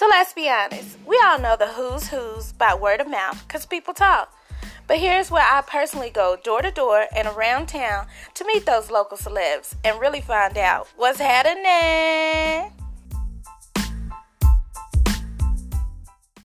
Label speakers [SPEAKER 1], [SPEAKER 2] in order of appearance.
[SPEAKER 1] So let's be honest, we all know the who's who's by word of mouth because people talk. But here's where I personally go door to door and around town to meet those local celebs and really find out what's happening.